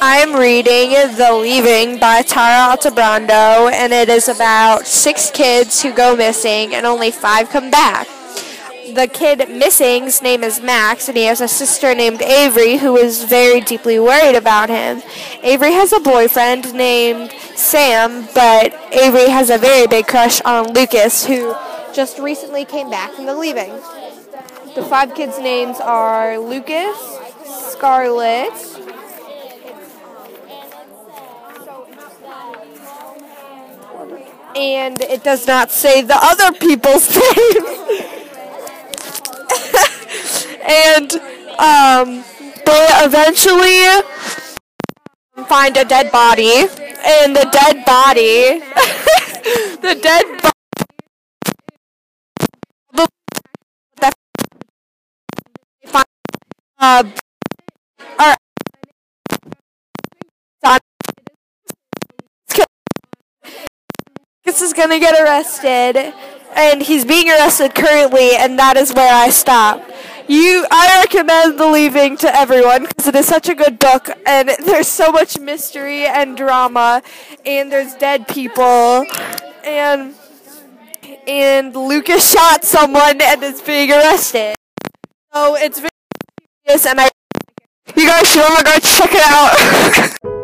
I'm reading The Leaving by Tara Altebrando, and it is about six kids who go missing and only five come back. The kid missing's name is Max, and he has a sister named Avery who is very deeply worried about him. Avery has a boyfriend named Sam, but Avery has a very big crush on Lucas, who just recently came back from the leaving. The five kids' names are Lucas, Scarlett, and it does not say the other people's names. and um, they eventually find a dead body, and the dead body, the dead body. Uh, is gonna get arrested, and he's being arrested currently, and that is where I stop. You, I recommend The Leaving to everyone because it is such a good book, and there's so much mystery and drama, and there's dead people, and and Lucas shot someone and is being arrested. So it's very serious, and I, you guys should all go check it out.